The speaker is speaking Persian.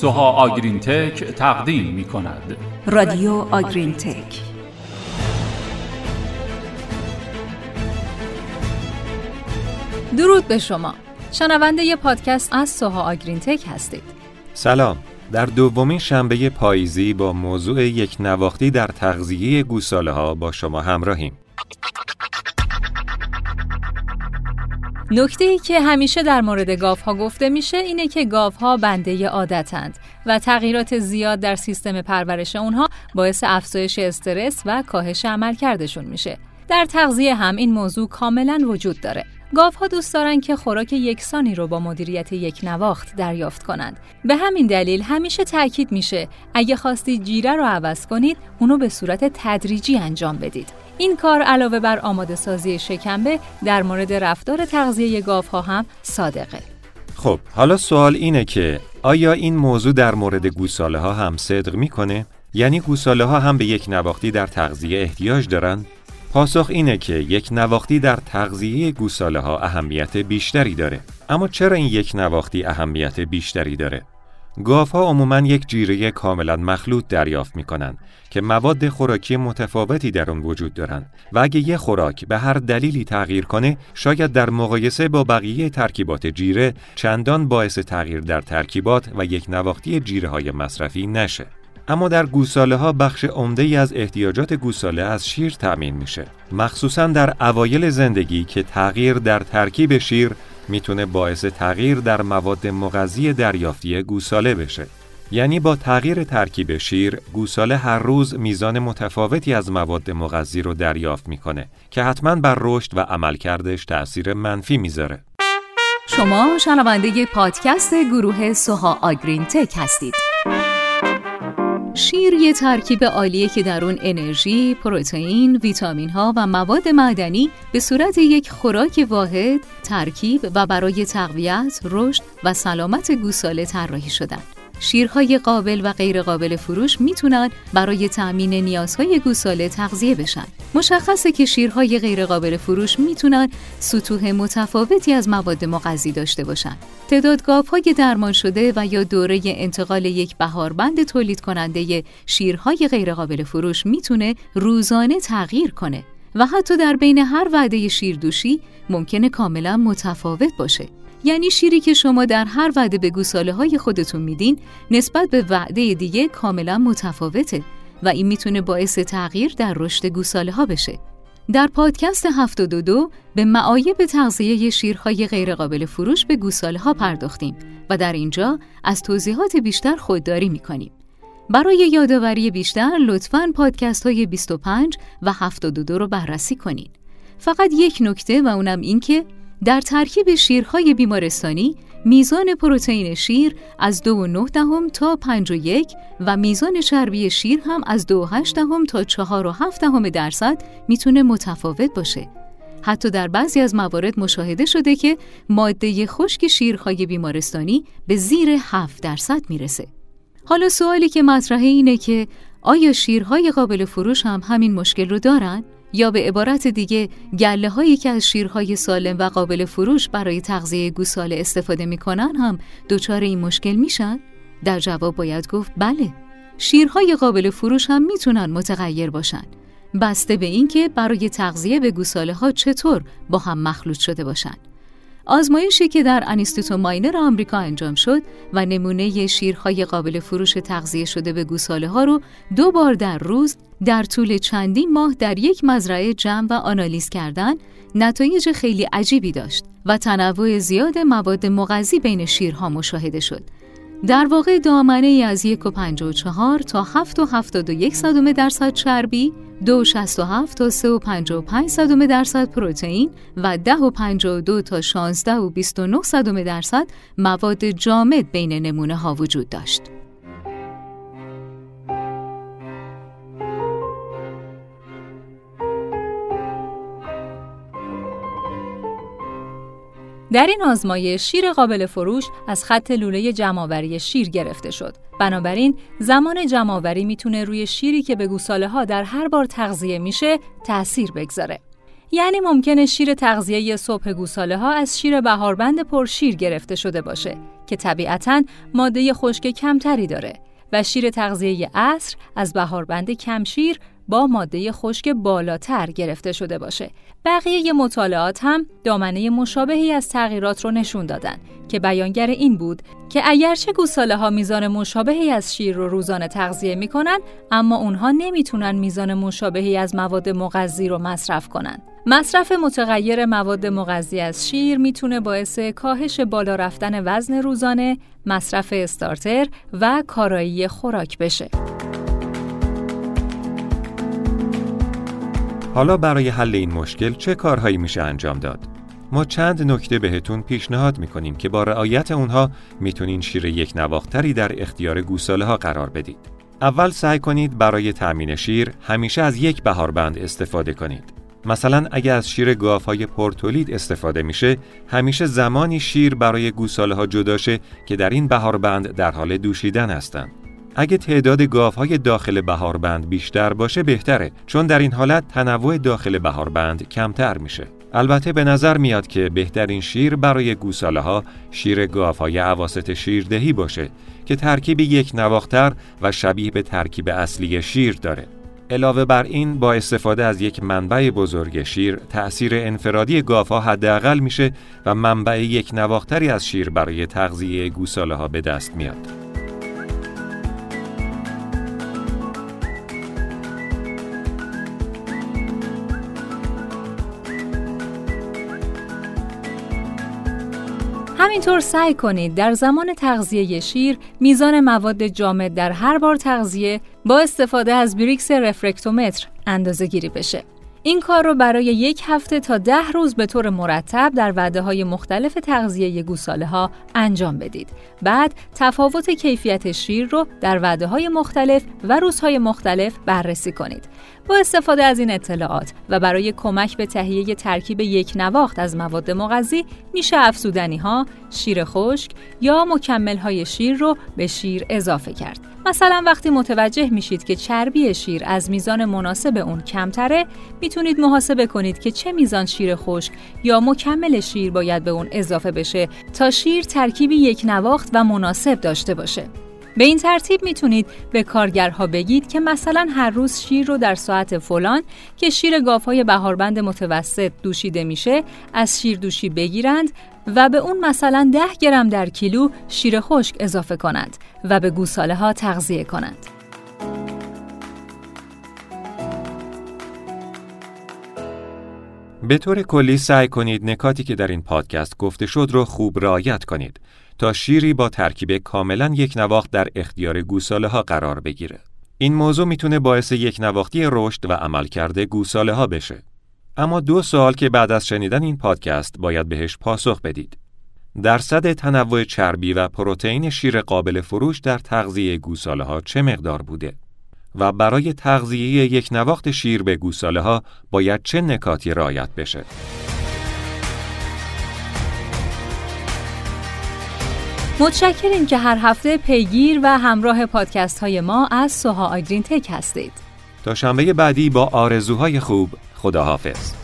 سوها آگرین تک تقدیم می کند رادیو آگرین تک درود به شما. شنونده ی پادکست از سوها آگرین تک هستید. سلام. در دومین شنبه پاییزی با موضوع یک نواختی در تغذیه گوساله ها با شما همراهیم. نکته ای که همیشه در مورد گاف ها گفته میشه اینه که گاف ها بنده عادتند و تغییرات زیاد در سیستم پرورش اونها باعث افزایش استرس و کاهش عملکردشون میشه. در تغذیه هم این موضوع کاملا وجود داره. گاف ها دوست دارن که خوراک یکسانی رو با مدیریت یک نواخت دریافت کنند. به همین دلیل همیشه تاکید میشه اگه خواستید جیره رو عوض کنید، اونو به صورت تدریجی انجام بدید. این کار علاوه بر آماده سازی شکمبه در مورد رفتار تغذیه گاف ها هم صادقه. خب حالا سوال اینه که آیا این موضوع در مورد گوساله ها هم صدق می‌کنه؟ یعنی گوساله ها هم به یک نواختی در تغذیه احتیاج دارن؟ پاسخ اینه که یک نواختی در تغذیه گوساله ها اهمیت بیشتری داره. اما چرا این یک نواختی اهمیت بیشتری داره؟ گاف ها عموما یک جیره کاملا مخلوط دریافت می کنند که مواد خوراکی متفاوتی در آن وجود دارند و اگه یه خوراک به هر دلیلی تغییر کنه شاید در مقایسه با بقیه ترکیبات جیره چندان باعث تغییر در ترکیبات و یک نواختی جیره های مصرفی نشه. اما در گوساله ها بخش عمده ای از احتیاجات گوساله از شیر تأمین میشه مخصوصا در اوایل زندگی که تغییر در ترکیب شیر می‌تونه باعث تغییر در مواد مغذی دریافتی گوساله بشه. یعنی با تغییر ترکیب شیر، گوساله هر روز میزان متفاوتی از مواد مغذی رو دریافت می‌کنه که حتما بر رشد و عملکردش تأثیر منفی می‌ذاره. شما شنونده پادکست گروه سوها آگرین تک هستید. شیر یه ترکیب عالیه که در اون انرژی، پروتئین، ویتامین ها و مواد معدنی به صورت یک خوراک واحد ترکیب و برای تقویت، رشد و سلامت گوساله طراحی شدن. شیرهای قابل و غیر قابل فروش می‌تونن برای تأمین نیازهای گوساله تغذیه بشن. مشخصه که شیرهای غیر قابل فروش می‌تونن سطوح متفاوتی از مواد مغذی داشته باشن. تعداد گاوهای درمان شده و یا دوره انتقال یک بهاربند تولید کننده شیرهای غیر قابل فروش می‌تونه روزانه تغییر کنه و حتی در بین هر وعده شیردوشی ممکنه کاملا متفاوت باشه. یعنی شیری که شما در هر وعده به گوساله های خودتون میدین نسبت به وعده دیگه کاملا متفاوته و این می‌تونه باعث تغییر در رشد گوساله ها بشه. در پادکست 72 به معایب تغذیه شیرهای غیرقابل فروش به گوساله ها پرداختیم و در اینجا از توضیحات بیشتر خودداری می‌کنیم. برای یادآوری بیشتر لطفاً پادکست های 25 و 72 رو بررسی کنید. فقط یک نکته و اونم این که در ترکیب شیرهای بیمارستانی میزان پروتئین شیر از 2.9 دهم تا 5.1 و میزان چربی شیر هم از 2.8 دهم تا 4.7 دهم درصد می‌تونه متفاوت باشه. حتی در بعضی از موارد مشاهده شده که ماده خشک شیرهای بیمارستانی به زیر 7 درصد می‌رسه. حالا سوالی که مطرحه اینه که آیا شیرهای قابل فروش هم همین مشکل رو دارن؟ یا به عبارت دیگه گله هایی که از شیرهای سالم و قابل فروش برای تغذیه گوساله استفاده می‌کنن هم دچار این مشکل میشن؟ در جواب باید گفت بله. شیرهای قابل فروش هم می‌تونن متغیر باشن. بسته به اینکه برای تغذیه به گوساله ها چطور با هم مخلوط شده باشن. آزمایشی که در انیستیتو ماینر آمریکا انجام شد و نمونه شیرهای قابل فروش تغذیه شده به گوساله ها رو دو بار در روز در طول چندین ماه در یک مزرعه جمع و آنالیز کردن نتایج خیلی عجیبی داشت و تنوع زیاد مواد مغذی بین شیرها مشاهده شد. در واقع دامنه ای از 1.54 تا 7.71 صدم درصد چربی 2.67 تا 3.55 صدم درصد پروتئین و 10.52 تا 16 و 29 صدم درصد مواد جامد بین نمونه ها وجود داشت. در این آزمایش شیر قابل فروش از خط لوله جمعآوری شیر گرفته شد. بنابراین زمان جمعآوری می‌تونه روی شیری که به گوساله ها در هر بار تغذیه میشه تأثیر بگذاره. یعنی ممکنه شیر تغذیه صبح گوساله ها از شیر بهاربند پرشیر گرفته شده باشه که طبیعتا ماده خشک کمتری داره و شیر تغذیه اصر از بهاربند کمشیر با ماده خشک بالاتر گرفته شده باشه. بقیه مطالعات هم دامنه مشابهی از تغییرات رو نشون دادن که بیانگر این بود که اگرچه گوساله ها میزان مشابهی از شیر رو روزانه تغذیه می‌کنن اما اونها نمی‌تونن میزان مشابهی از مواد مغذی رو مصرف کنن. مصرف متغیر مواد مغذی از شیر می‌تونه باعث کاهش بالا رفتن وزن روزانه، مصرف استارتر و کارایی خوراک بشه. حالا برای حل این مشکل چه کارهایی میشه انجام داد؟ ما چند نکته بهتون پیشنهاد می‌کنیم که با رعایت اونها می‌تونین شیر یک نواختری در اختیار گوساله ها قرار بدید. اول سعی کنید برای تأمین شیر همیشه از یک بهاربند استفاده کنید. مثلا اگر از شیر های پورتولید استفاده میشه همیشه زمانی شیر برای گوساله ها جداشه که در این بهاربند در حال دوشیدن هستند. اگه تعداد گاوهای داخل بهاربند بیشتر باشه بهتره چون در این حالت تنوع داخل بهاربند کمتر میشه. البته به نظر میاد که بهترین شیر برای گوساله ها شیر گاوهای عواست شیردهی باشه که ترکیب یک نواختر و شبیه به ترکیب اصلی شیر داره. علاوه بر این با استفاده از یک منبع بزرگ شیر تأثیر انفرادی گاوها حداقل میشه و منبع یک نواختری از شیر برای تغذیه گوساله ها به دست میاد. همینطور سعی کنید در زمان تغذیه شیر میزان مواد جامد در هر بار تغذیه با استفاده از بریکس رفرکتومتر اندازه گیری بشه. این کار رو برای یک هفته تا ده روز به طور مرتب در وعده های مختلف تغذیه گوساله ها انجام بدید. بعد تفاوت کیفیت شیر رو در وعده های مختلف و روزهای مختلف بررسی کنید. با استفاده از این اطلاعات و برای کمک به تهیه ترکیب یک نواخت از مواد مغذی میشه افزودنی ها، شیر خشک یا مکمل های شیر رو به شیر اضافه کرد. مثلا وقتی متوجه میشید که چربی شیر از میزان مناسب اون کمتره می‌تونید محاسبه کنید که چه میزان شیر خشک یا مکمل شیر باید به اون اضافه بشه تا شیر ترکیبی یک نواخت و مناسب داشته باشه به این ترتیب می‌تونید به کارگرها بگید که مثلا هر روز شیر رو در ساعت فلان که شیر گاوهای بهاربند متوسط دوشیده میشه از شیر دوشی بگیرند و به اون مثلا 10 گرم در کیلو شیر خشک اضافه کنند و به گوساله ها تغذیه کنند. به طور کلی سعی کنید نکاتی که در این پادکست گفته شد رو خوب رعایت کنید تا شیری با ترکیب کاملا یک نواخت در اختیار گوساله ها قرار بگیره. این موضوع می‌تونه باعث یک نواختی رشد و عملکرد گوساله ها بشه. اما دو سوال که بعد از شنیدن این پادکست باید بهش پاسخ بدید. درصد تنوع چربی و پروتئین شیر قابل فروش در تغذیه گوساله ها چه مقدار بوده؟ و برای تغذیه یک نواخت شیر به گوساله ها باید چه نکاتی رعایت بشه؟ متشکریم که هر هفته پیگیر و همراه پادکست های ما از سوها آگرین تک هستید. تا شنبه بعدی با آرزوهای خوب خداحافظ.